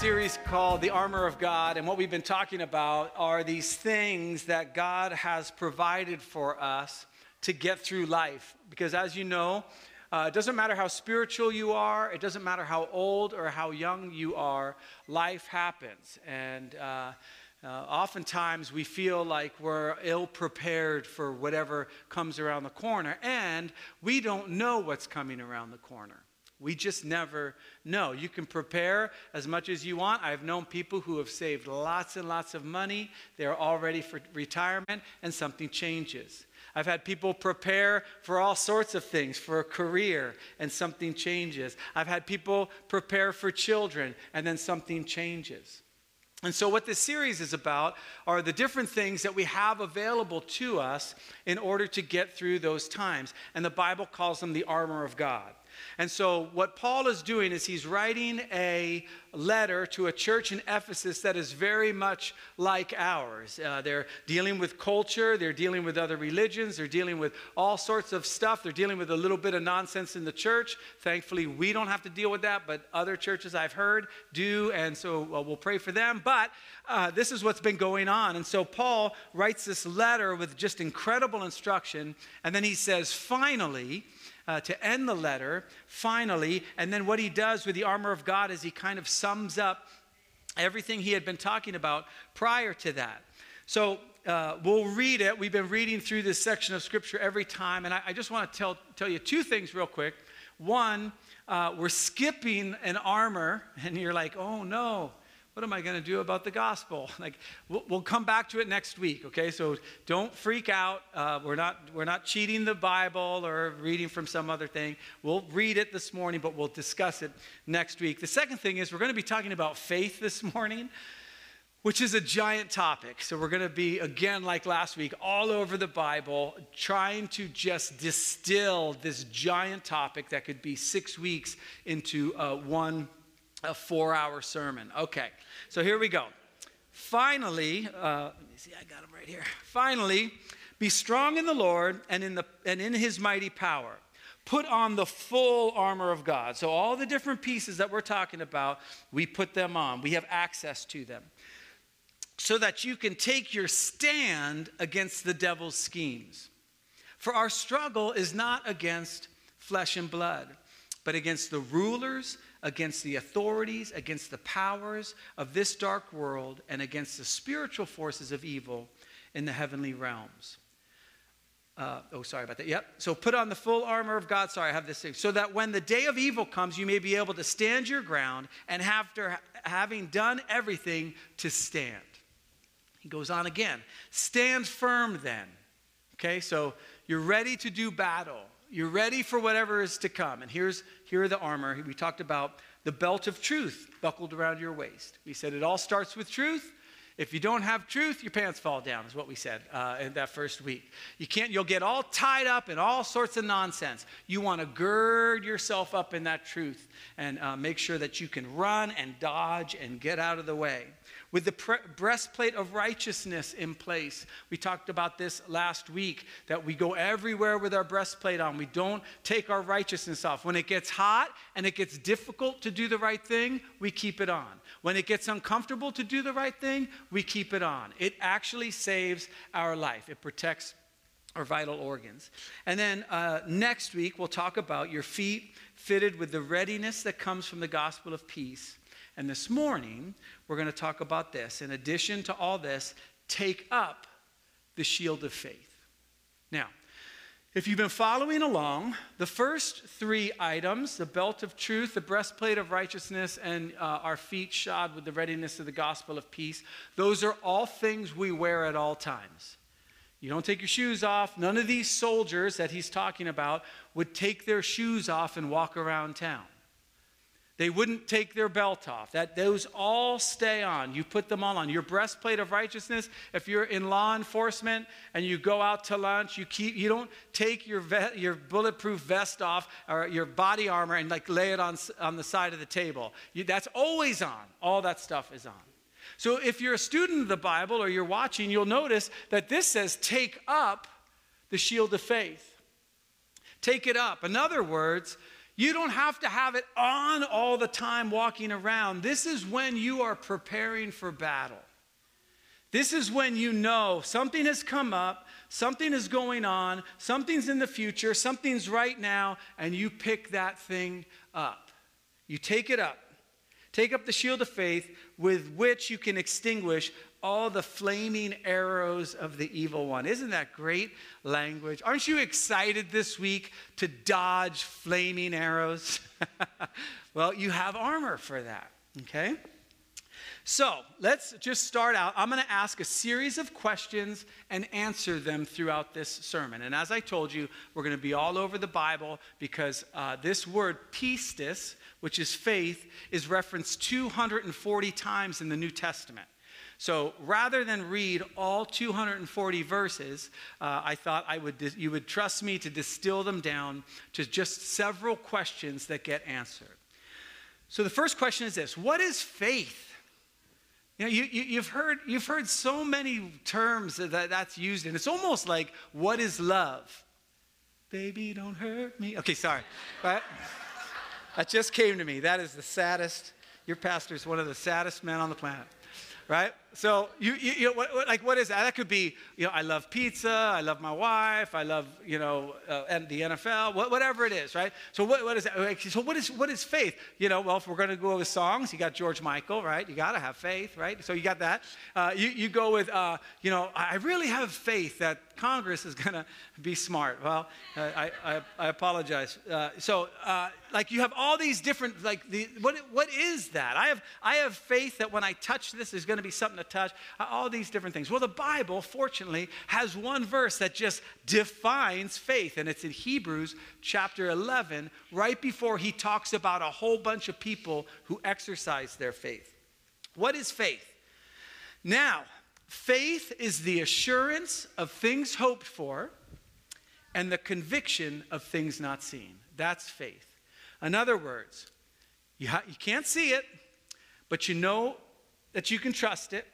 series called The Armor of God, and what we've been talking about are these things that God has provided for us to get through life. Because as you know, uh, it doesn't matter how spiritual you are, it doesn't matter how old or how young you are, life happens. And uh, uh, oftentimes we feel like we're ill prepared for whatever comes around the corner, and we don't know what's coming around the corner. We just never know. You can prepare as much as you want. I've known people who have saved lots and lots of money. They're all ready for retirement, and something changes. I've had people prepare for all sorts of things, for a career, and something changes. I've had people prepare for children, and then something changes. And so, what this series is about are the different things that we have available to us in order to get through those times. And the Bible calls them the armor of God. And so, what Paul is doing is he's writing a letter to a church in Ephesus that is very much like ours. Uh, they're dealing with culture, they're dealing with other religions, they're dealing with all sorts of stuff. They're dealing with a little bit of nonsense in the church. Thankfully, we don't have to deal with that, but other churches I've heard do, and so well, we'll pray for them. But uh, this is what's been going on. And so, Paul writes this letter with just incredible instruction, and then he says, finally, uh, to end the letter, finally. And then what he does with the armor of God is he kind of sums up everything he had been talking about prior to that. So uh, we'll read it. We've been reading through this section of scripture every time. And I, I just want to tell, tell you two things real quick. One, uh, we're skipping an armor, and you're like, oh no, what am I going to do about the gospel? Like, we'll, we'll, come back to it next week, okay? So don't freak out. Uh, we're, not, we're not cheating the Bible or reading from some other thing. We'll read it this morning, but we'll discuss it next week. The second thing is we're going to be talking about faith this morning, which is a giant topic. So we're going to be, again, like last week, all over the Bible, trying to just distill this giant topic that could be six weeks into uh, one a four hour sermon. Okay, so here we go. Finally, uh, let me see, I got them right here. Finally, be strong in the Lord and in, the, and in his mighty power. Put on the full armor of God. So, all the different pieces that we're talking about, we put them on. We have access to them. So that you can take your stand against the devil's schemes. For our struggle is not against flesh and blood, but against the rulers against the authorities, against the powers of this dark world, and against the spiritual forces of evil in the heavenly realms. Uh, oh, sorry about that. Yep. So put on the full armor of God. Sorry, I have this thing. So that when the day of evil comes, you may be able to stand your ground, and after having done everything, to stand. He goes on again. Stand firm then. Okay, so you're ready to do battle. You're ready for whatever is to come. And here's here are the armor. We talked about the belt of truth buckled around your waist. We said it all starts with truth. If you don't have truth, your pants fall down, is what we said uh, in that first week. You can't, you'll get all tied up in all sorts of nonsense. You want to gird yourself up in that truth and uh, make sure that you can run and dodge and get out of the way with the pre- breastplate of righteousness in place. We talked about this last week that we go everywhere with our breastplate on. We don't take our righteousness off. When it gets hot and it gets difficult to do the right thing, we keep it on. When it gets uncomfortable to do the right thing, we keep it on. It actually saves our life, it protects our vital organs. And then uh, next week, we'll talk about your feet fitted with the readiness that comes from the gospel of peace. And this morning, we're going to talk about this. In addition to all this, take up the shield of faith. Now, if you've been following along, the first three items the belt of truth, the breastplate of righteousness, and uh, our feet shod with the readiness of the gospel of peace those are all things we wear at all times. You don't take your shoes off. None of these soldiers that he's talking about would take their shoes off and walk around town. They wouldn't take their belt off. That those all stay on. You put them all on. Your breastplate of righteousness. If you're in law enforcement and you go out to lunch, you keep you don't take your ve- your bulletproof vest off or your body armor and like lay it on on the side of the table. You, that's always on. All that stuff is on. So if you're a student of the Bible or you're watching, you'll notice that this says take up the shield of faith. Take it up. In other words, You don't have to have it on all the time walking around. This is when you are preparing for battle. This is when you know something has come up, something is going on, something's in the future, something's right now, and you pick that thing up. You take it up. Take up the shield of faith with which you can extinguish all the flaming arrows of the evil one. Isn't that great language? Aren't you excited this week to dodge flaming arrows? well, you have armor for that, okay? So let's just start out. I'm going to ask a series of questions and answer them throughout this sermon. And as I told you, we're going to be all over the Bible because uh, this word pistis, which is faith, is referenced 240 times in the New Testament. So rather than read all 240 verses, uh, I thought I would dis- you would trust me to distill them down to just several questions that get answered. So the first question is this What is faith? You know, you, you, have heard, you've heard so many terms that that's used and It's almost like, what is love? Baby, don't hurt me. Okay, sorry. But that just came to me. That is the saddest, your pastor is one of the saddest men on the planet right? So you, you, you know, what, like what is that? That could be, you know, I love pizza, I love my wife, I love, you know, uh, and the NFL, what, whatever it is, right? So what, what is that? So what is what is faith? You know, well, if we're going to go with songs, you got George Michael, right? You got to have faith, right? So you got that. Uh, you you go with, uh, you know, I really have faith that Congress is going to be smart. Well, uh, I, I, I apologize. Uh, so, uh, like, you have all these different, like, the, what, what is that? I have, I have faith that when I touch this, there's going to be something to touch. Uh, all these different things. Well, the Bible, fortunately, has one verse that just defines faith, and it's in Hebrews chapter 11, right before he talks about a whole bunch of people who exercise their faith. What is faith? Now, Faith is the assurance of things hoped for and the conviction of things not seen. That's faith. In other words, you, ha- you can't see it, but you know that you can trust it.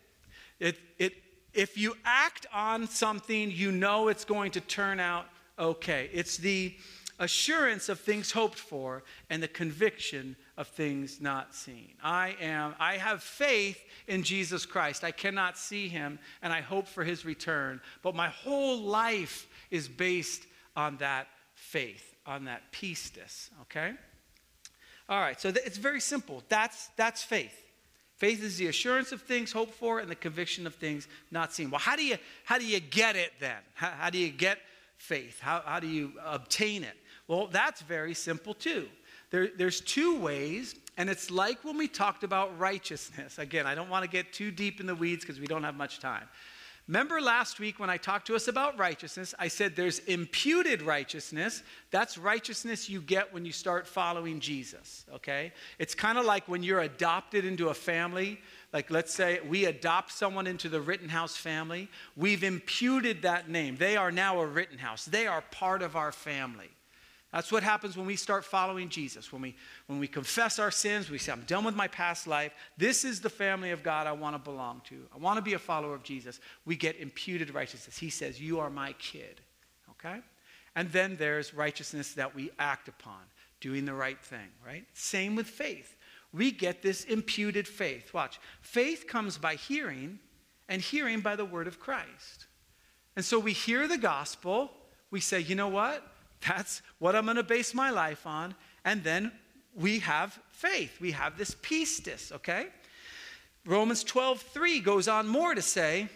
It, it. If you act on something, you know it's going to turn out okay. It's the assurance of things hoped for and the conviction of things not seen. I am I have faith in Jesus Christ. I cannot see him and I hope for his return, but my whole life is based on that faith, on that pistis, okay? All right, so th- it's very simple. That's that's faith. Faith is the assurance of things hoped for and the conviction of things not seen. Well, how do you how do you get it then? How, how do you get faith? How, how do you obtain it? Well, that's very simple too. There, there's two ways, and it's like when we talked about righteousness. Again, I don't want to get too deep in the weeds because we don't have much time. Remember last week when I talked to us about righteousness, I said there's imputed righteousness. That's righteousness you get when you start following Jesus, okay? It's kind of like when you're adopted into a family. Like, let's say we adopt someone into the Rittenhouse family. We've imputed that name. They are now a Rittenhouse, they are part of our family. That's what happens when we start following Jesus. When we, when we confess our sins, we say, I'm done with my past life. This is the family of God I want to belong to. I want to be a follower of Jesus. We get imputed righteousness. He says, You are my kid. Okay? And then there's righteousness that we act upon, doing the right thing, right? Same with faith. We get this imputed faith. Watch. Faith comes by hearing, and hearing by the word of Christ. And so we hear the gospel. We say, You know what? That's what I'm going to base my life on. And then we have faith. We have this pistis, okay? Romans 12, 3 goes on more to say,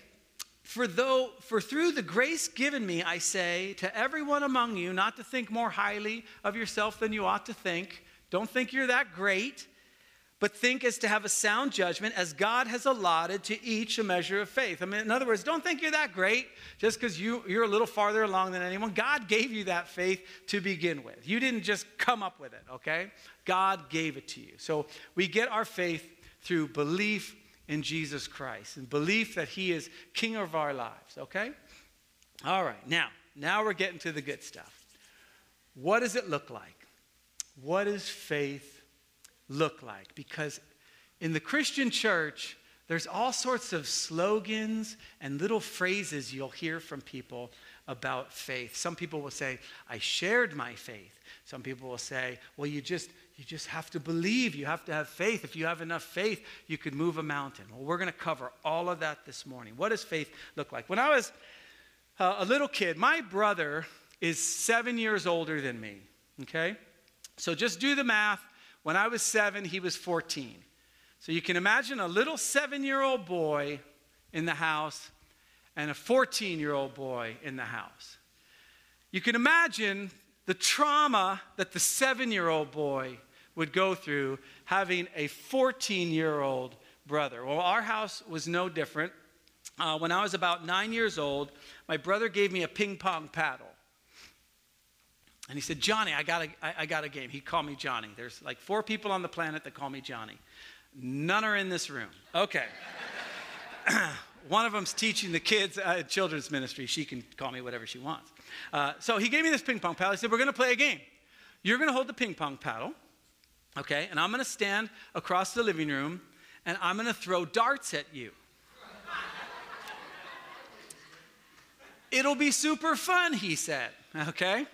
for though for through the grace given me, I say to everyone among you not to think more highly of yourself than you ought to think. Don't think you're that great but think as to have a sound judgment as God has allotted to each a measure of faith. I mean, in other words, don't think you're that great just because you, you're a little farther along than anyone. God gave you that faith to begin with. You didn't just come up with it, okay? God gave it to you. So we get our faith through belief in Jesus Christ and belief that He is King of our lives, okay? All right, now, now we're getting to the good stuff. What does it look like? What is faith look like? Because in the Christian church, there's all sorts of slogans and little phrases you'll hear from people about faith. Some people will say, I shared my faith. Some people will say, well, you just, you just have to believe. You have to have faith. If you have enough faith, you could move a mountain. Well, we're going to cover all of that this morning. What does faith look like? When I was uh, a little kid, my brother is seven years older than me, okay? So just do the math. When I was seven, he was 14. So you can imagine a little seven year old boy in the house and a 14 year old boy in the house. You can imagine the trauma that the seven year old boy would go through having a 14 year old brother. Well, our house was no different. Uh, when I was about nine years old, my brother gave me a ping pong paddle. And he said, Johnny, I got, a, I, I got a game. He called me Johnny. There's like four people on the planet that call me Johnny. None are in this room. Okay. One of them's teaching the kids uh, children's ministry. She can call me whatever she wants. Uh, so he gave me this ping pong paddle. He said, We're going to play a game. You're going to hold the ping pong paddle, okay? And I'm going to stand across the living room and I'm going to throw darts at you. It'll be super fun, he said, okay?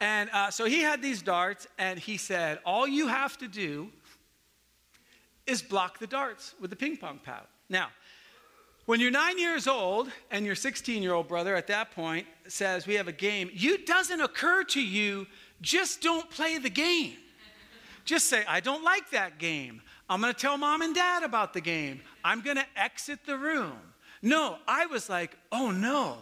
And uh, so he had these darts, and he said, All you have to do is block the darts with the ping pong paddle. Now, when you're nine years old and your 16 year old brother at that point says, We have a game, it doesn't occur to you, just don't play the game. Just say, I don't like that game. I'm going to tell mom and dad about the game. I'm going to exit the room. No, I was like, Oh no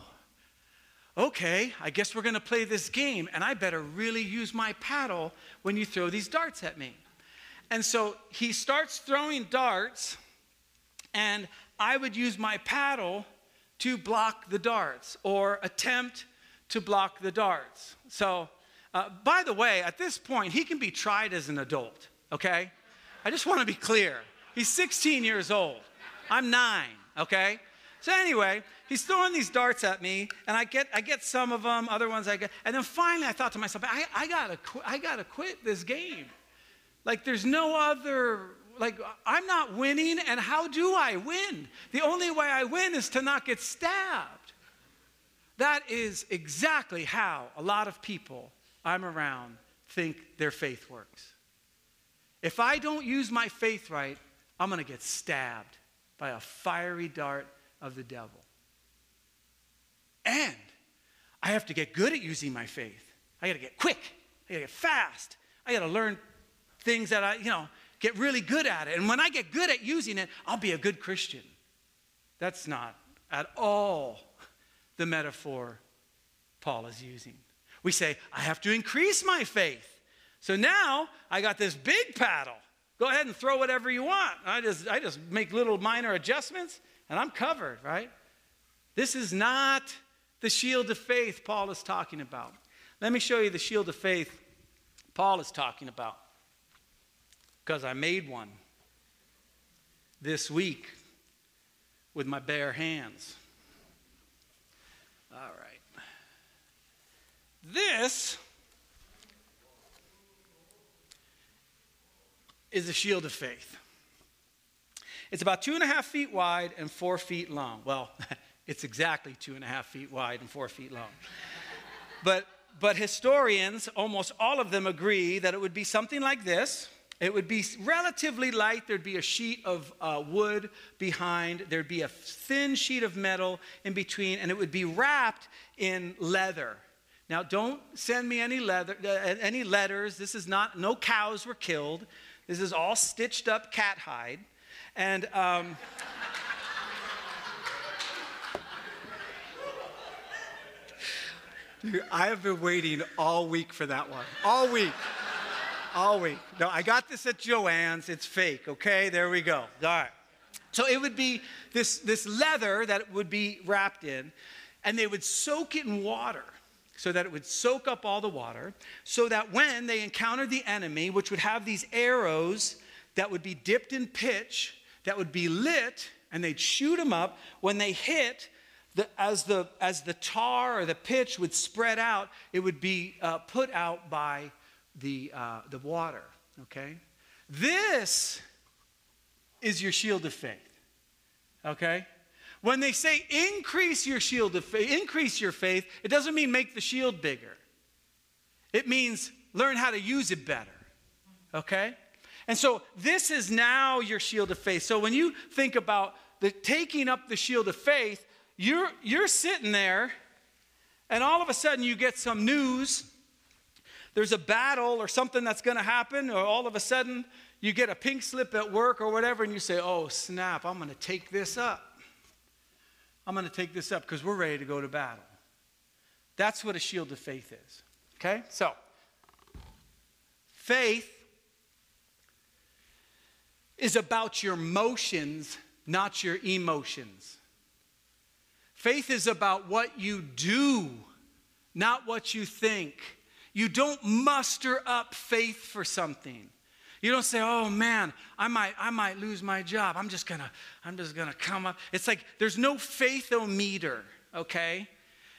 okay, I guess we're going to play this game, and I better really use my paddle when you throw these darts at me. And so he starts throwing darts, and I would use my paddle to block the darts or attempt to block the darts. So, uh, by the way, at this point, he can be tried as an adult, okay? I just want to be clear. He's 16 years old. I'm nine, okay? So, anyway, he's throwing these darts at me, and I get, I get some of them, other ones I get. And then finally, I thought to myself, I, I, gotta, qu- I gotta quit this game. Like, there's no other, like, I'm not winning, and how do I win? The only way I win is to not get stabbed. That is exactly how a lot of people I'm around think their faith works. If I don't use my faith right, I'm gonna get stabbed by a fiery dart of the devil. And I have to get good at using my faith. I got to get quick. I got to get fast. I got to learn things that I, you know, get really good at it. And when I get good at using it, I'll be a good Christian. That's not at all the metaphor Paul is using. We say, I have to increase my faith. So now I got this big paddle. Go ahead and throw whatever you want. I just, I just make little minor adjustments and I'm covered, right? This is not the shield of faith Paul is talking about. Let me show you the shield of faith Paul is talking about. Because I made one this week with my bare hands. All right. This is the shield of faith. It's about two and a half feet wide and four feet long. Well, it's exactly two and a half feet wide and four feet long. but, but historians, almost all of them agree that it would be something like this. It would be relatively light. There'd be a sheet of uh, wood behind. There'd be a thin sheet of metal in between, and it would be wrapped in leather. Now, don't send me any leather, uh, any letters. This is not. No cows were killed. This is all stitched up cat hide. And um, Dude, I have been waiting all week for that one. All week. all week. No, I got this at Jo-Ann's. It's fake, okay? There we go. All right. So it would be this, this leather that would be wrapped in, and they would soak it in water so that it would soak up all the water, so that when they encountered the enemy, which would have these arrows that would be dipped in pitch, that would be lit and they'd shoot them up. When they hit, the, as, the, as the tar or the pitch would spread out, it would be uh, put out by the, uh, the water. Okay? This is your shield of faith. Okay? When they say increase your shield of faith, increase your faith, it doesn't mean make the shield bigger. It means learn how to use it better. Okay? And so this is now your shield of faith. So when you think about the taking up the shield of faith, you're you're sitting there and all of a sudden you get some news. There's a battle or something that's going to happen or all of a sudden you get a pink slip at work or whatever and you say, "Oh, snap, I'm going to take this up." I'm going to take this up because we're ready to go to battle. That's what a shield of faith is. Okay? So, faith is about your motions, not your emotions. Faith is about what you do, not what you think. You don't muster up faith for something. You don't say, "Oh man, I might I might lose my job. I'm just going to I'm just going to come up." It's like there's no faithometer, okay?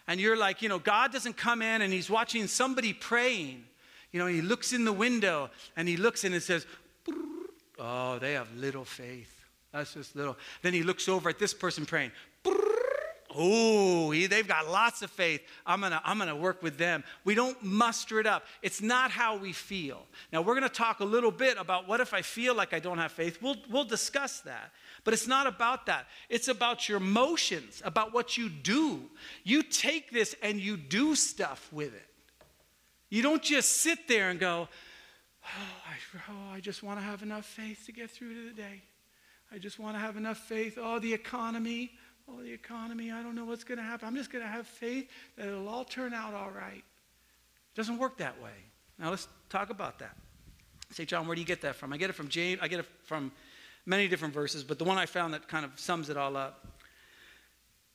And you're like, you know, God doesn't come in and he's watching somebody praying. You know, he looks in the window and he looks and says, "Oh, they have little faith." That's just little. Then he looks over at this person praying. Oh, they've got lots of faith. I'm gonna, I'm gonna work with them. We don't muster it up. It's not how we feel. Now we're gonna talk a little bit about what if I feel like I don't have faith. We'll, we'll discuss that. But it's not about that. It's about your motions, about what you do. You take this and you do stuff with it. You don't just sit there and go, oh, I, oh, I just want to have enough faith to get through to the day. I just want to have enough faith. Oh, the economy oh, the economy, I don't know what's going to happen. I'm just going to have faith that it'll all turn out all right. It doesn't work that way. Now let's talk about that. Say, John, where do you get that from? I get it from James. I get it from many different verses, but the one I found that kind of sums it all up.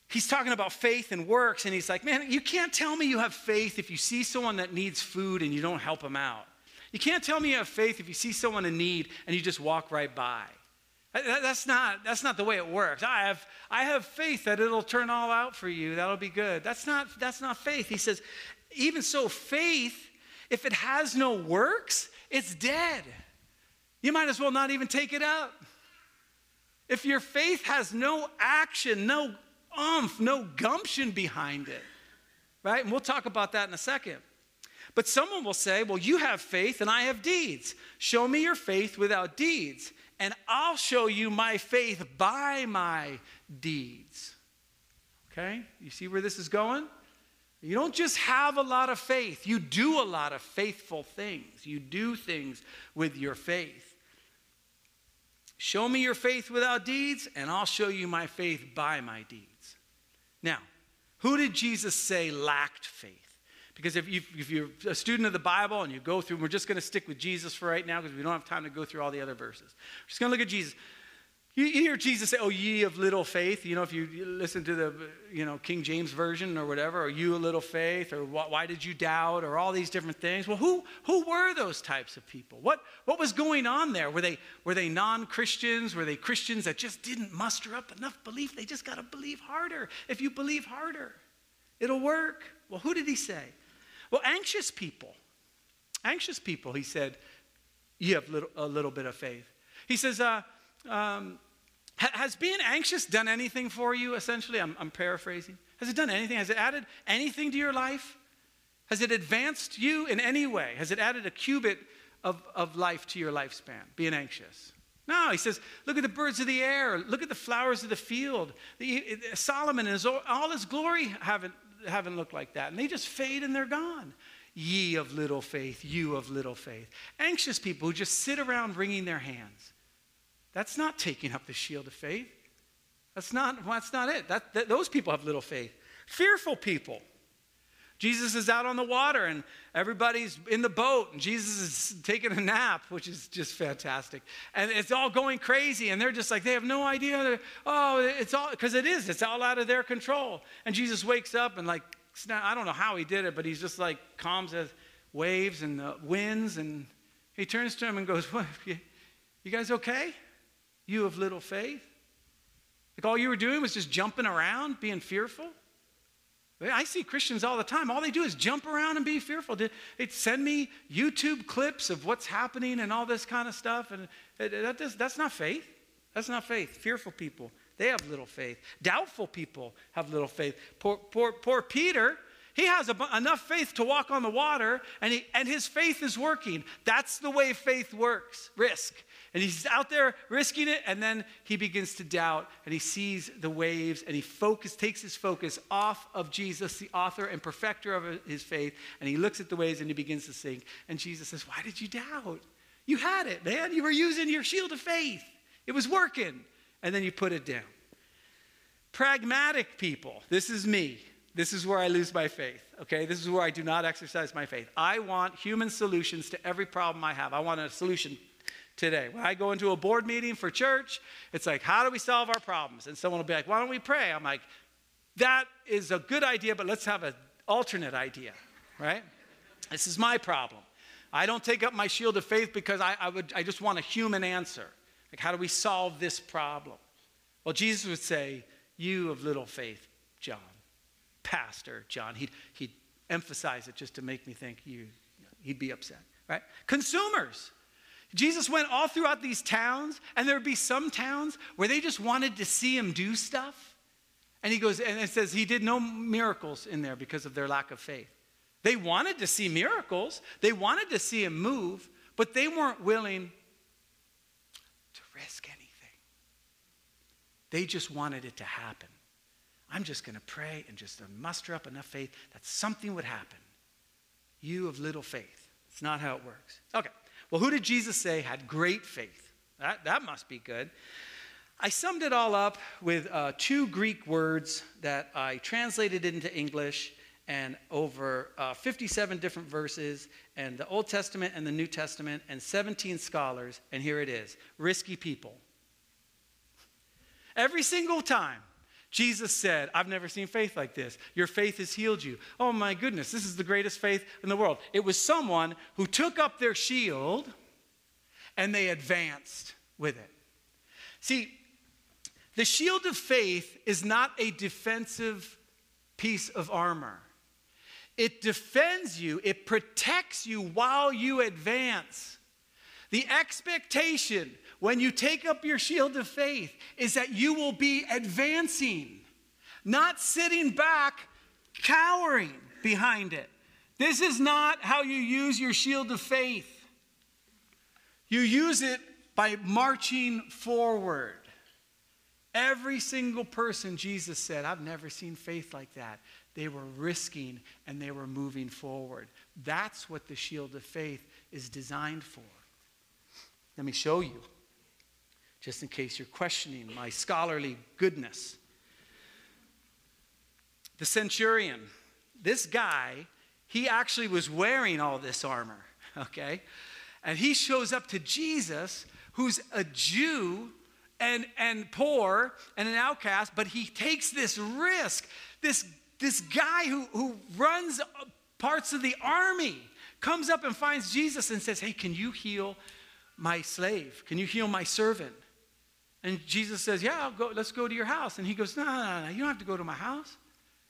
He's talking about faith and works, and he's like, man, you can't tell me you have faith if you see someone that needs food and you don't help them out. You can't tell me you have faith if you see someone in need and you just walk right by. That's not, that's not the way it works. I have, I have faith that it'll turn all out for you. That'll be good. That's not, that's not faith. He says, even so, faith, if it has no works, it's dead. You might as well not even take it up. If your faith has no action, no umph, no gumption behind it, right? And we'll talk about that in a second. But someone will say, Well, you have faith and I have deeds. Show me your faith without deeds and I'll show you my faith by my deeds. Okay? You see where this is going? You don't just have a lot of faith, you do a lot of faithful things. You do things with your faith. Show me your faith without deeds, and I'll show you my faith by my deeds. Now, who did Jesus say lacked faith? Because if, you, if you're a student of the Bible and you go through, we're just going to stick with Jesus for right now because we don't have time to go through all the other verses. We're just going to look at Jesus. You, hear Jesus say, Oh, ye of little faith. You know, if you listen to the, you know, King James Version or whatever, or you a little faith, or why did you doubt, or all these different things. Well, who, who were those types of people? What, what was going on there? Were they, were they non Christians? Were they Christians that just didn't muster up enough belief? They just got to believe harder. If you believe harder, it'll work. Well, who did he say? Well, anxious people, anxious people, he said, you have little, a little bit of faith. He says, uh, um, has being anxious done anything for you, essentially? I'm, I'm paraphrasing. Has it done anything? Has it added anything to your life? Has it advanced you in any way? Has it added a cubit of, of life to your lifespan, being anxious? No, he says, look at the birds of the air, look at the flowers of the field. Solomon and all his glory haven't haven't looked like that. And they just fade and they're gone. Ye of little faith, you of little faith. Anxious people who just sit around wringing their hands. That's not taking up the shield of faith. That's not, that's not it. That, that, those people have little faith. Fearful people. Jesus is out on the water and everybody's in the boat and Jesus is taking a nap, which is just fantastic. And it's all going crazy and they're just like, they have no idea. oh, it's all, because it is, it's all out of their control. And Jesus wakes up and like, I don't know how he did it, but he's just like calms the waves and the winds. And he turns to him and goes, what, you, you guys okay? You have little faith? Like all you were doing was just jumping around, being fearful? I see Christians all the time. All they do is jump around and be fearful. They send me YouTube clips of what's happening and all this kind of stuff. And that does, that's not faith. That's not faith. Fearful people. They have little faith. Doubtful people have little faith. Poor, poor, poor Peter, he has a, enough faith to walk on the water, and, he, and his faith is working. That's the way faith works risk. And he's out there risking it, and then he begins to doubt, and he sees the waves, and he focus, takes his focus off of Jesus, the author and perfecter of his faith, and he looks at the waves and he begins to sink. And Jesus says, Why did you doubt? You had it, man. You were using your shield of faith, it was working. And then you put it down. Pragmatic people, this is me. This is where I lose my faith, okay? This is where I do not exercise my faith. I want human solutions to every problem I have. I want a solution today. When I go into a board meeting for church, it's like, how do we solve our problems? And someone will be like, why don't we pray? I'm like, that is a good idea, but let's have an alternate idea, right? This is my problem. I don't take up my shield of faith because I, I, would, I just want a human answer. Like, how do we solve this problem? Well, Jesus would say, You of little faith, John. Pastor John. He'd, he'd emphasize it just to make me think you, he'd be upset, right? Consumers. Jesus went all throughout these towns, and there would be some towns where they just wanted to see him do stuff. And he goes, and it says he did no miracles in there because of their lack of faith. They wanted to see miracles, they wanted to see him move, but they weren't willing to risk anything. They just wanted it to happen. I'm just going to pray and just muster up enough faith that something would happen. You of little faith. It's not how it works. Okay. Well, who did Jesus say had great faith? That, that must be good. I summed it all up with uh, two Greek words that I translated into English and over uh, 57 different verses, and the Old Testament and the New Testament, and 17 scholars, and here it is risky people. Every single time Jesus said, I've never seen faith like this. Your faith has healed you. Oh my goodness, this is the greatest faith in the world. It was someone who took up their shield and they advanced with it. See, the shield of faith is not a defensive piece of armor. It defends you, it protects you while you advance. The expectation when you take up your shield of faith is that you will be advancing, not sitting back, cowering behind it. This is not how you use your shield of faith. You use it by marching forward. Every single person, Jesus said, I've never seen faith like that. They were risking and they were moving forward. That's what the shield of faith is designed for. Let me show you just in case you're questioning my scholarly goodness. The centurion, this guy, he actually was wearing all this armor, okay? And he shows up to Jesus, who's a Jew and, and poor and an outcast, but he takes this risk. This, this guy who, who runs parts of the army comes up and finds Jesus and says, Hey, can you heal my slave? Can you heal my servant? And Jesus says, Yeah, I'll go, let's go to your house. And he goes, No, no, no, you don't have to go to my house.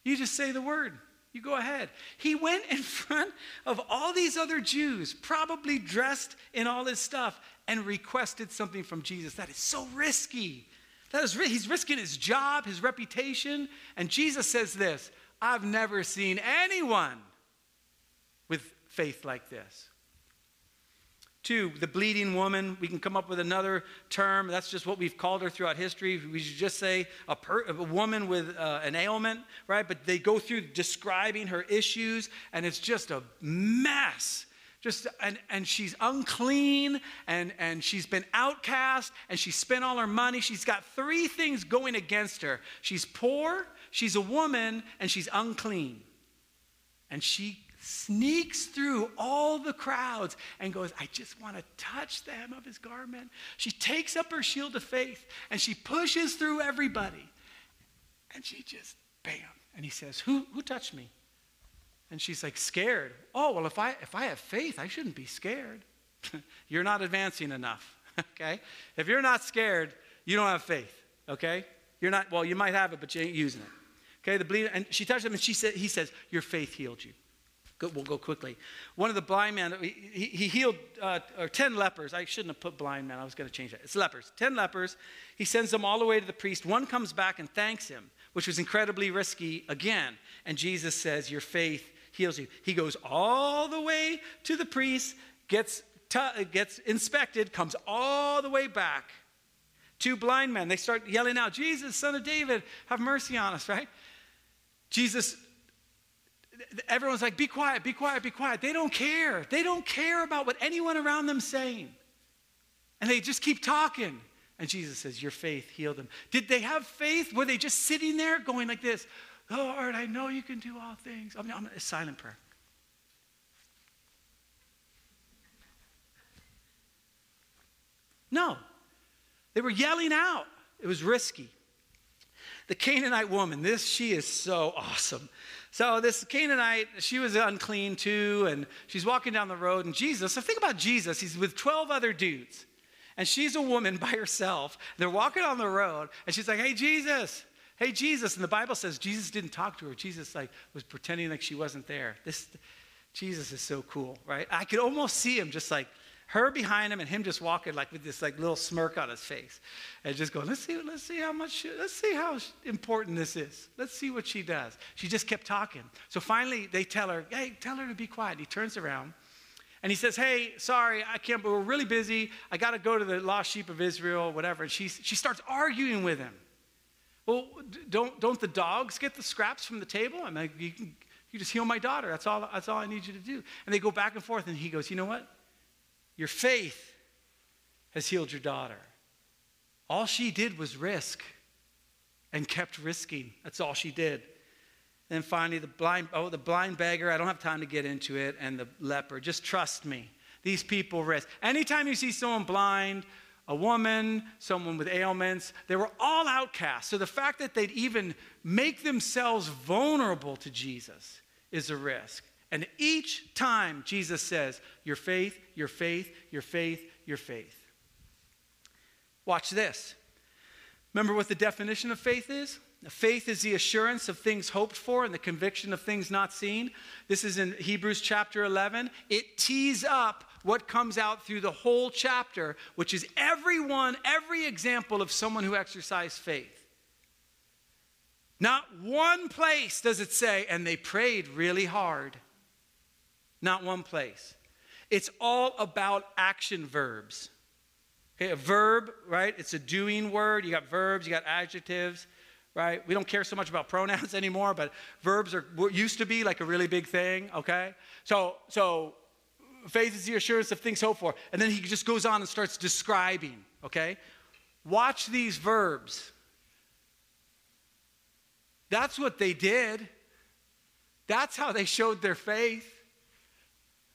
You just say the word. You go ahead. He went in front of all these other Jews, probably dressed in all his stuff, and requested something from Jesus. That is so risky. That is, he's risking his job, his reputation. And Jesus says this I've never seen anyone with faith like this. Two, the bleeding woman. We can come up with another term. That's just what we've called her throughout history. We should just say a, per, a woman with uh, an ailment, right? But they go through describing her issues, and it's just a mess. Just and, and she's unclean and, and she's been outcast and she spent all her money. She's got three things going against her. She's poor, she's a woman, and she's unclean. And she sneaks through all the crowds and goes, I just want to touch the hem of his garment. She takes up her shield of faith and she pushes through everybody. And she just, bam. And he says, Who, who touched me? And she's like, scared. Oh, well, if I, if I have faith, I shouldn't be scared. you're not advancing enough, okay? If you're not scared, you don't have faith, okay? You're not, well, you might have it, but you ain't using it. Okay, the bleeding, and she touched him and she said, he says, Your faith healed you. We'll go quickly. One of the blind men, he, he healed uh, or 10 lepers. I shouldn't have put blind men. I was going to change that. It's lepers. 10 lepers. He sends them all the way to the priest. One comes back and thanks him, which was incredibly risky again. And Jesus says, Your faith heals you. He goes all the way to the priest, gets, t- gets inspected, comes all the way back. Two blind men, they start yelling out, Jesus, son of David, have mercy on us, right? Jesus everyone's like, be quiet, be quiet, be quiet. They don't care. They don't care about what anyone around them's saying. And they just keep talking. And Jesus says, Your faith healed them. Did they have faith? Were they just sitting there going like this? Lord, I know you can do all things. I'm, I'm a silent prayer. No. They were yelling out. It was risky. The Canaanite woman, this, she is so awesome. So this Canaanite, she was unclean too, and she's walking down the road, and Jesus, so think about Jesus, he's with 12 other dudes, and she's a woman by herself. They're walking on the road, and she's like, hey, Jesus, hey, Jesus. And the Bible says Jesus didn't talk to her. Jesus like was pretending like she wasn't there. This, Jesus is so cool, right? I could almost see him just like, her behind him and him just walking like with this like little smirk on his face. And just going let's see let's see how much let's see how important this is. Let's see what she does. She just kept talking. So finally they tell her hey tell her to be quiet. He turns around and he says hey sorry i can't but we're really busy. I got to go to the lost sheep of israel whatever. And she, she starts arguing with him. Well don't, don't the dogs get the scraps from the table? I mean you, can, you just heal my daughter. That's all, that's all i need you to do. And they go back and forth and he goes you know what your faith has healed your daughter. All she did was risk and kept risking. That's all she did. And finally, the blind, oh, the blind beggar, I don't have time to get into it, and the leper. Just trust me. These people risk. Anytime you see someone blind, a woman, someone with ailments, they were all outcasts. So the fact that they'd even make themselves vulnerable to Jesus is a risk. And each time Jesus says, Your faith, your faith, your faith, your faith. Watch this. Remember what the definition of faith is? Faith is the assurance of things hoped for and the conviction of things not seen. This is in Hebrews chapter 11. It tees up what comes out through the whole chapter, which is everyone, every example of someone who exercised faith. Not one place does it say, and they prayed really hard not one place. It's all about action verbs. Okay, a verb, right? It's a doing word. You got verbs, you got adjectives, right? We don't care so much about pronouns anymore, but verbs are used to be like a really big thing, okay? So, so faith is the assurance of things hoped for. And then he just goes on and starts describing, okay? Watch these verbs. That's what they did. That's how they showed their faith.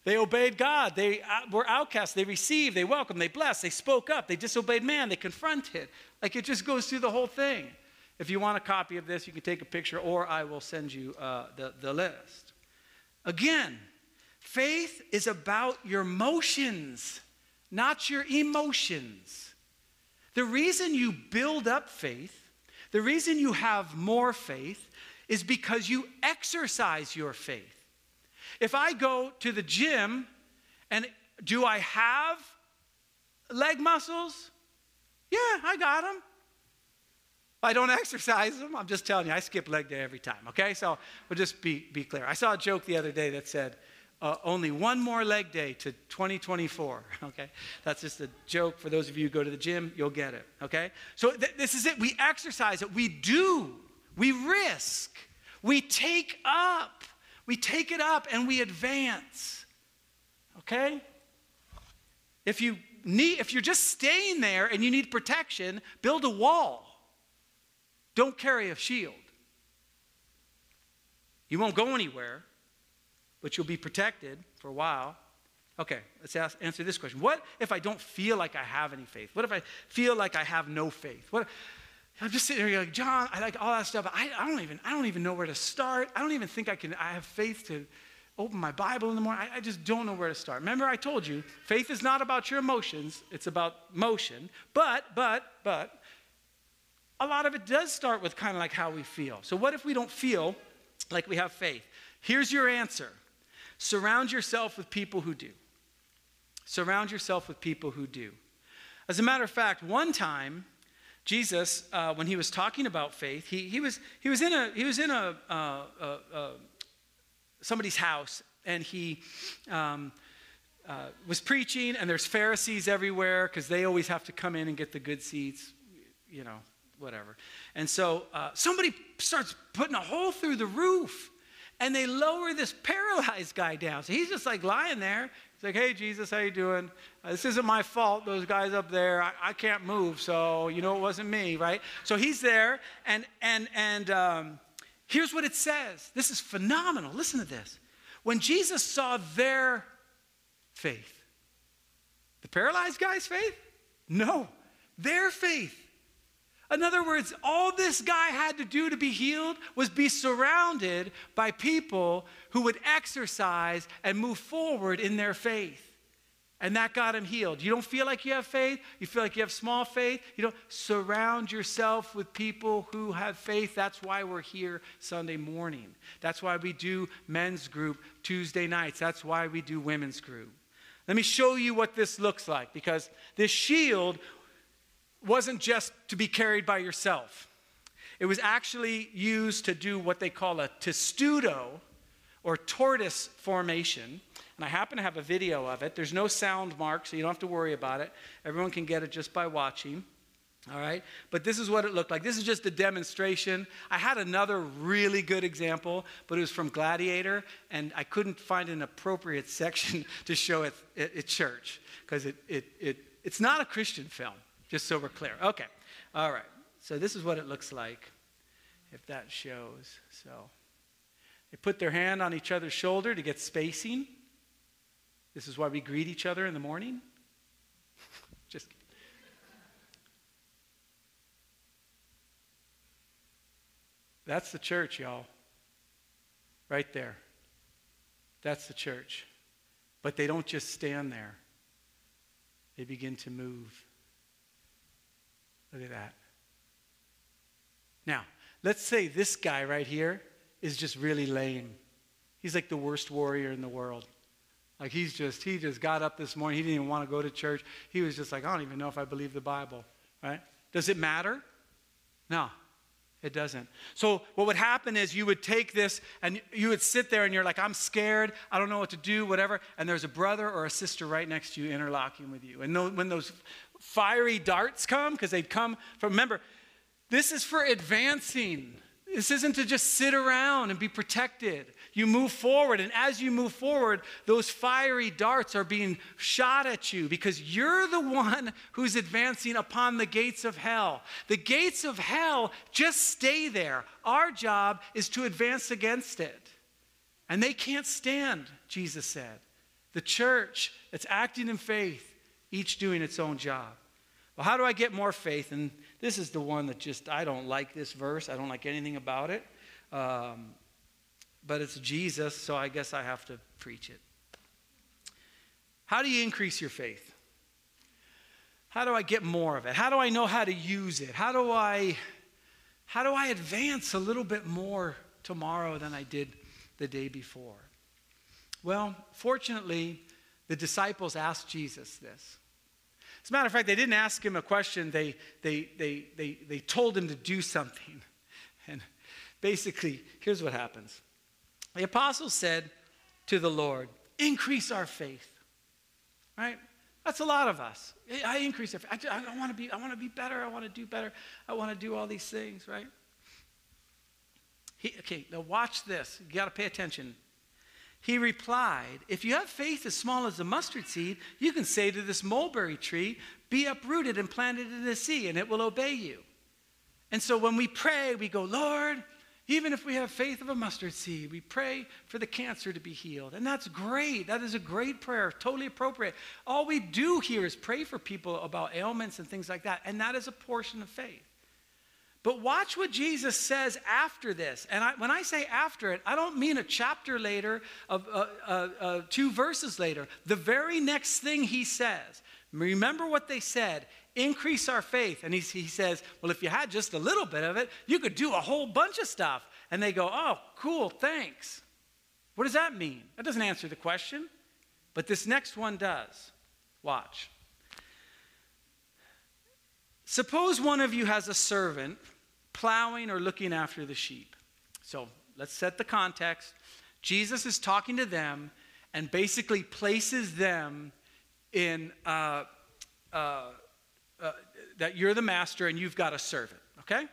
They obeyed God. They were outcasts. They received, they welcomed, they blessed, they spoke up, they disobeyed man, they confronted. Like it just goes through the whole thing. If you want a copy of this, you can take a picture or I will send you uh, the, the list. Again, faith is about your motions, not your emotions. The reason you build up faith, the reason you have more faith, is because you exercise your faith. If I go to the gym and do I have leg muscles? Yeah, I got them. I don't exercise them. I'm just telling you, I skip leg day every time, okay? So we'll just be, be clear. I saw a joke the other day that said, uh, only one more leg day to 2024, okay? That's just a joke. For those of you who go to the gym, you'll get it, okay? So th- this is it. We exercise it. We do. We risk. We take up. We take it up and we advance. Okay? If you need if you're just staying there and you need protection, build a wall. Don't carry a shield. You won't go anywhere, but you'll be protected for a while. Okay, let's ask, answer this question. What if I don't feel like I have any faith? What if I feel like I have no faith? What I'm just sitting there like, John, I like all that stuff. I, I, don't even, I don't even know where to start. I don't even think I can, I have faith to open my Bible in the morning. I, I just don't know where to start. Remember, I told you, faith is not about your emotions, it's about motion. But, but, but, a lot of it does start with kind of like how we feel. So, what if we don't feel like we have faith? Here's your answer Surround yourself with people who do. Surround yourself with people who do. As a matter of fact, one time, Jesus, uh, when he was talking about faith, he, he, was, he was in, a, he was in a, uh, uh, somebody's house and he um, uh, was preaching, and there's Pharisees everywhere because they always have to come in and get the good seats, you know, whatever. And so uh, somebody starts putting a hole through the roof and they lower this paralyzed guy down. So he's just like lying there. He's like, "Hey, Jesus, how you doing? Uh, this isn't my fault. Those guys up there, I, I, can't move, so you know it wasn't me, right?" So he's there, and and and um, here's what it says. This is phenomenal. Listen to this. When Jesus saw their faith, the paralyzed guy's faith, no, their faith in other words, all this guy had to do to be healed was be surrounded by people who would exercise and move forward in their faith. And that got him healed. You don't feel like you have faith? You feel like you have small faith? You don't surround yourself with people who have faith. That's why we're here Sunday morning. That's why we do men's group Tuesday nights. That's why we do women's group. Let me show you what this looks like because this shield wasn't just to be carried by yourself. It was actually used to do what they call a testudo or tortoise formation. And I happen to have a video of it. There's no sound mark, so you don't have to worry about it. Everyone can get it just by watching. All right? But this is what it looked like. This is just a demonstration. I had another really good example, but it was from Gladiator, and I couldn't find an appropriate section to show it at, church because it, it, it, it's not a Christian film just so we're clear. Okay. All right. So this is what it looks like, if that shows. So they put their hand on each other's shoulder to get spacing. This is why we greet each other in the morning. just That's the church, y'all. Right there. That's the church. But they don't just stand there, they begin to move. Look at that. Now, let's say this guy right here is just really lame. He's like the worst warrior in the world. Like he's just, he just got up this morning. He didn't even want to go to church. He was just like, I don't even know if I believe the Bible, right? Does it matter? No, it doesn't. So what would happen is you would take this and you would sit there and you're like, I'm scared. I don't know what to do, whatever. And there's a brother or a sister right next to you interlocking with you. And when those fiery darts come because they'd come from, remember, this is for advancing. This isn't to just sit around and be protected. You move forward, and as you move forward, those fiery darts are being shot at you because you're the one who's advancing upon the gates of hell. The gates of hell just stay there. Our job is to advance against it. And they can't stand, Jesus said. The church that's acting in faith each doing its own job. Well, how do I get more faith? And this is the one that just, I don't like this verse. I don't like anything about it. Um, but it's Jesus, so I guess I have to preach it. How do you increase your faith? How do I get more of it? How do I know how to use it? How do I how do I advance a little bit more tomorrow than I did the day before? Well, fortunately, the disciples asked Jesus this. As a matter of fact, they didn't ask him a question, they, they, they, they, they told him to do something. And basically, here's what happens the apostles said to the Lord, Increase our faith. Right? That's a lot of us. I increase faith. I, I want to be, I want to be better. I want to do better. I want to do all these things, right? He, okay, now watch this. You got to pay attention. He replied, If you have faith as small as a mustard seed, you can say to this mulberry tree, Be uprooted and planted in the sea, and it will obey you. And so when we pray, we go, Lord, even if we have faith of a mustard seed, we pray for the cancer to be healed. And that's great. That is a great prayer, totally appropriate. All we do here is pray for people about ailments and things like that. And that is a portion of faith. But watch what Jesus says after this. And I, when I say after it, I don't mean a chapter later, of uh, uh, uh, two verses later. The very next thing he says, remember what they said increase our faith. And he, he says, Well, if you had just a little bit of it, you could do a whole bunch of stuff. And they go, Oh, cool, thanks. What does that mean? That doesn't answer the question, but this next one does. Watch. Suppose one of you has a servant plowing or looking after the sheep. So let's set the context. Jesus is talking to them and basically places them in uh, uh, uh, that you're the master and you've got a servant, okay?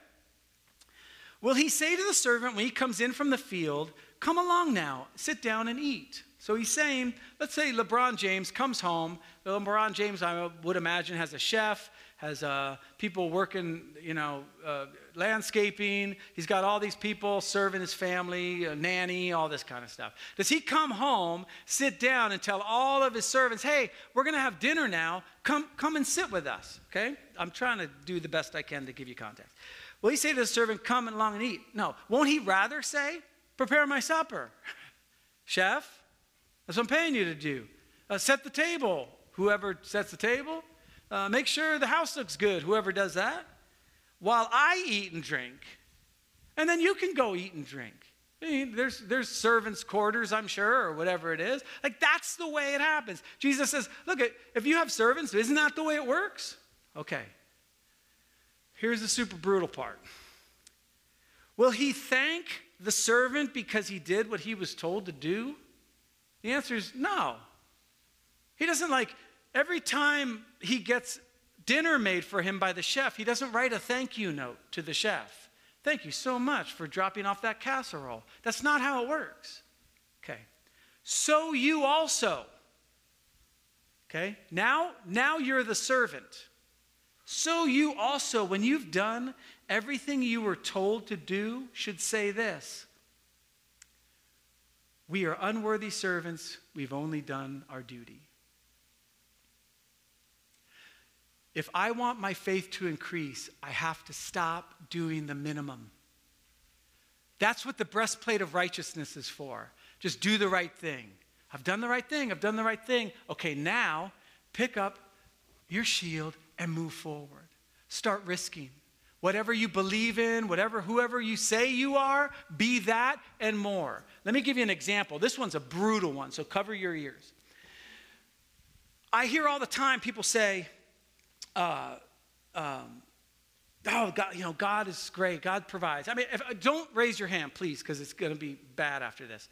Will he say to the servant when he comes in from the field, Come along now, sit down and eat? So he's saying, let's say LeBron James comes home. LeBron James, I would imagine, has a chef, has uh, people working, you know, uh, landscaping. He's got all these people serving his family, a nanny, all this kind of stuff. Does he come home, sit down, and tell all of his servants, hey, we're going to have dinner now. Come, come and sit with us, okay? I'm trying to do the best I can to give you context. Will he say to the servant, come along and eat? No. Won't he rather say, prepare my supper? Chef, that's what I'm paying you to do. Uh, set the table. Whoever sets the table, uh, make sure the house looks good, whoever does that, while I eat and drink. And then you can go eat and drink. I mean, there's, there's servants' quarters, I'm sure, or whatever it is. Like, that's the way it happens. Jesus says, look, if you have servants, isn't that the way it works? Okay. Here's the super brutal part Will he thank the servant because he did what he was told to do? The answer is no. He doesn't like, Every time he gets dinner made for him by the chef, he doesn't write a thank you note to the chef. Thank you so much for dropping off that casserole. That's not how it works. Okay. So you also. Okay? Now, now you're the servant. So you also, when you've done everything you were told to do, should say this We are unworthy servants, we've only done our duty. If I want my faith to increase, I have to stop doing the minimum. That's what the breastplate of righteousness is for. Just do the right thing. I've done the right thing. I've done the right thing. Okay, now pick up your shield and move forward. Start risking. Whatever you believe in, whatever whoever you say you are, be that and more. Let me give you an example. This one's a brutal one, so cover your ears. I hear all the time people say, uh, um, oh, God, you know, God is great. God provides. I mean, if, don't raise your hand, please, because it's going to be bad after this.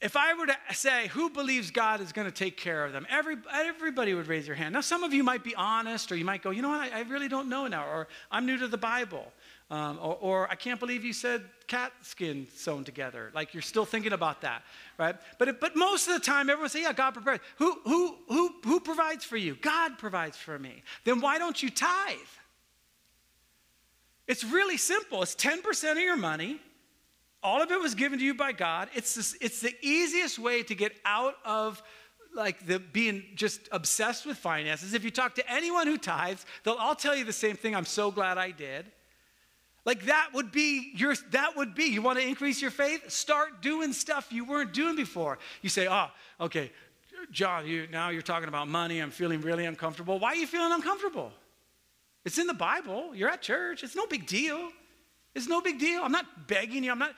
If I were to say, who believes God is going to take care of them? Every, everybody would raise their hand. Now, some of you might be honest, or you might go, you know what, I, I really don't know now, or I'm new to the Bible. Um, or, or, I can't believe you said cat skin sewn together. Like you're still thinking about that, right? But, it, but most of the time, everyone say, yeah, God provides. Who, who, who, who provides for you? God provides for me. Then why don't you tithe? It's really simple. It's 10% of your money. All of it was given to you by God. It's, this, it's the easiest way to get out of like the being just obsessed with finances. If you talk to anyone who tithes, they'll all tell you the same thing. I'm so glad I did. Like that would be your that would be. You want to increase your faith? Start doing stuff you weren't doing before. You say, "Oh, okay, John, you now you're talking about money. I'm feeling really uncomfortable. Why are you feeling uncomfortable? It's in the Bible. You're at church. It's no big deal. It's no big deal. I'm not begging you. I'm not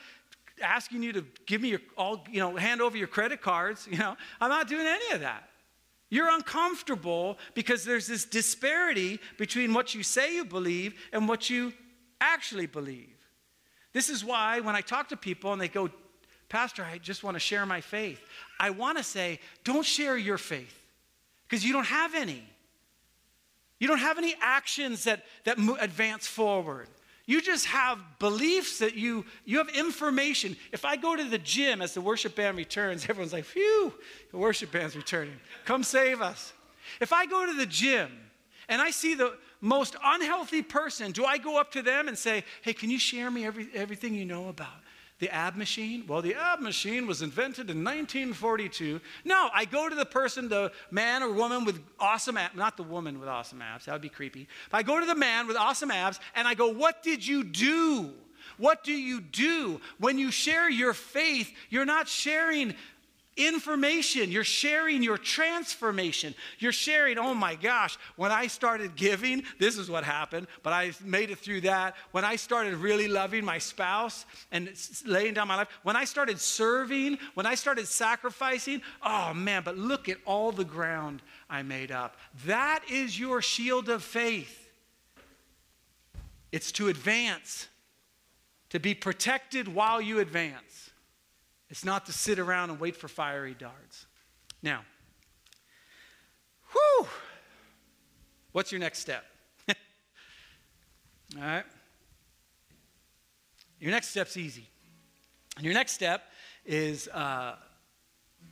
asking you to give me your all, you know, hand over your credit cards, you know. I'm not doing any of that. You're uncomfortable because there's this disparity between what you say you believe and what you actually believe. This is why when I talk to people and they go, Pastor, I just want to share my faith, I want to say, don't share your faith because you don't have any. You don't have any actions that, that advance forward. You just have beliefs that you, you have information. If I go to the gym as the worship band returns, everyone's like, phew, the worship band's returning. Come save us. If I go to the gym and I see the, most unhealthy person, do I go up to them and say, hey, can you share me every, everything you know about the ab machine? Well, the ab machine was invented in 1942. No, I go to the person, the man or woman with awesome abs, not the woman with awesome abs, that would be creepy. But I go to the man with awesome abs and I go, what did you do? What do you do? When you share your faith, you're not sharing information. You're sharing your transformation. You're sharing, oh my gosh, when I started giving, this is what happened, but I made it through that. When I started really loving my spouse and laying down my life, when I started serving, when I started sacrificing, oh man, but look at all the ground I made up. That is your shield of faith. It's to advance, to be protected while you advance. It's not to sit around and wait for fiery darts. Now, whew, what's your next step? All right. Your next step's easy. And your next step is uh,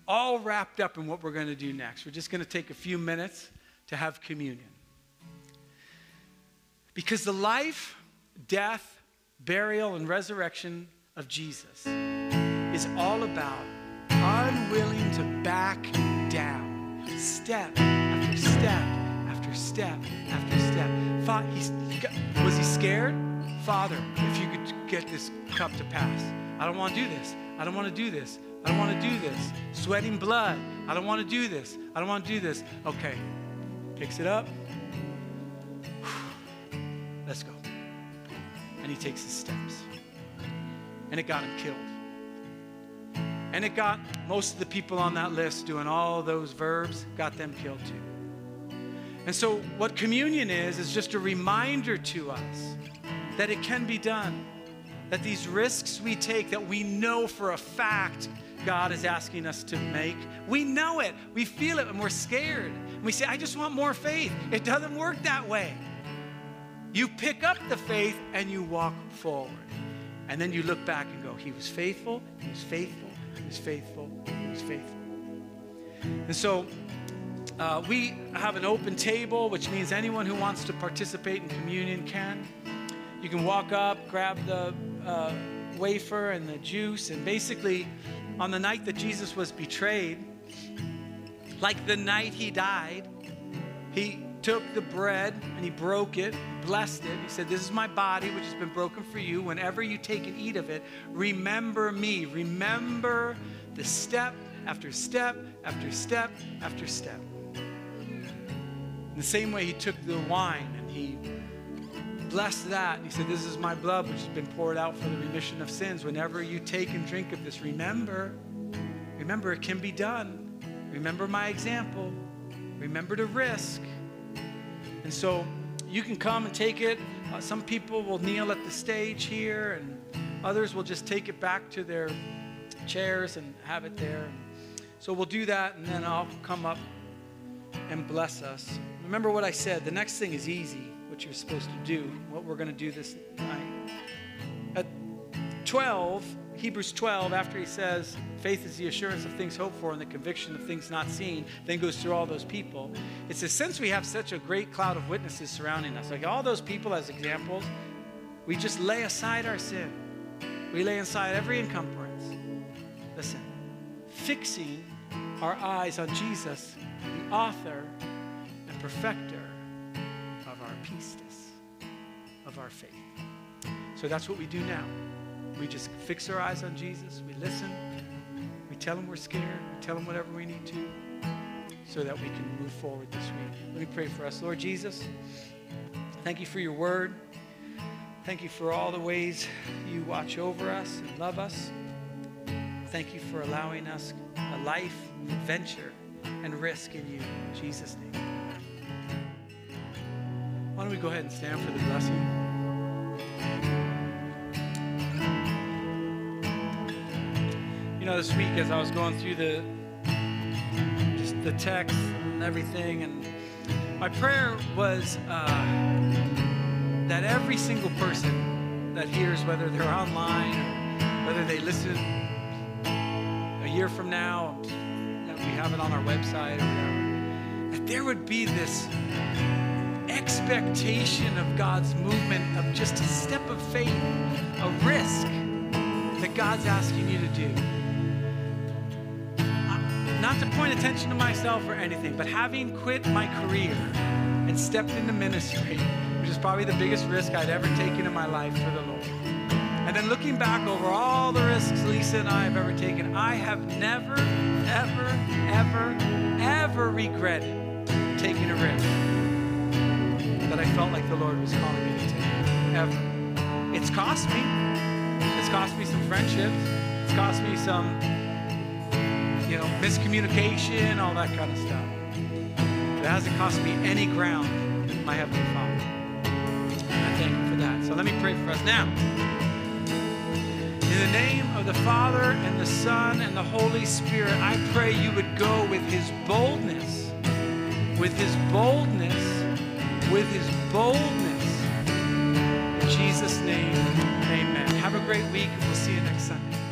all wrapped up in what we're going to do next. We're just going to take a few minutes to have communion. Because the life, death, burial, and resurrection of Jesus is all about unwilling to back down, step after step after step after step. was he scared? Father, if you could get this cup to pass. I don't want to do this. I don't want to do this. I don't want to do this. Sweating blood. I don't want to do this. I don't want to do this. Okay. Picks it up. Let's go. And he takes his steps. And it got him killed. And it got most of the people on that list doing all those verbs, got them killed too. And so, what communion is, is just a reminder to us that it can be done. That these risks we take, that we know for a fact God is asking us to make, we know it, we feel it, and we're scared. And we say, I just want more faith. It doesn't work that way. You pick up the faith and you walk forward. And then you look back and go, He was faithful, He was faithful, He's faithful. He's faithful. And so uh, we have an open table, which means anyone who wants to participate in communion can. You can walk up, grab the uh, wafer and the juice, and basically, on the night that Jesus was betrayed, like the night he died, he took the bread and he broke it, blessed it. He said, This is my body, which has been broken for you. Whenever you take and eat of it, remember me. Remember the step after step after step after step. In the same way, he took the wine and he blessed that. He said, This is my blood, which has been poured out for the remission of sins. Whenever you take and drink of this, remember, remember it can be done. Remember my example. Remember to risk. And so you can come and take it. Uh, some people will kneel at the stage here, and others will just take it back to their chairs and have it there. So we'll do that, and then I'll come up and bless us. Remember what I said the next thing is easy, what you're supposed to do, what we're going to do this night. At 12, Hebrews 12, after he says, faith is the assurance of things hoped for and the conviction of things not seen, then goes through all those people. It says, since we have such a great cloud of witnesses surrounding us, like all those people as examples, we just lay aside our sin. We lay aside every encumbrance. Listen, fixing our eyes on Jesus, the author and perfecter of our pistis, of our faith. So that's what we do now. We just fix our eyes on Jesus. We listen. We tell him we're scared. We tell him whatever we need to so that we can move forward this week. Let me pray for us. Lord Jesus, thank you for your word. Thank you for all the ways you watch over us and love us. Thank you for allowing us a life, adventure, and risk in you. In Jesus' name. Why don't we go ahead and stand for the blessing? You know, this week as I was going through the just the text and everything, and my prayer was uh, that every single person that hears, whether they're online or whether they listen a year from now, that we have it on our website or whatever, that there would be this expectation of God's movement of just a step of faith, a risk that God's asking you to do not to point attention to myself or anything, but having quit my career and stepped into ministry, which is probably the biggest risk I'd ever taken in my life for the Lord, And then looking back over all the risks Lisa and I have ever taken, I have never, ever, ever, ever regretted taking a risk that I felt like the Lord was calling me to take. Ever. It's cost me. It's cost me some friendships. It's cost me some, you know, miscommunication, all that kind of stuff. It hasn't cost me any ground, my Heavenly Father. And I thank Him for that. So let me pray for us now. In the name of the Father and the Son and the Holy Spirit, I pray you would go with His boldness, with His boldness, with His boldness. In Jesus' name, amen. Have a great week. We'll see you next Sunday.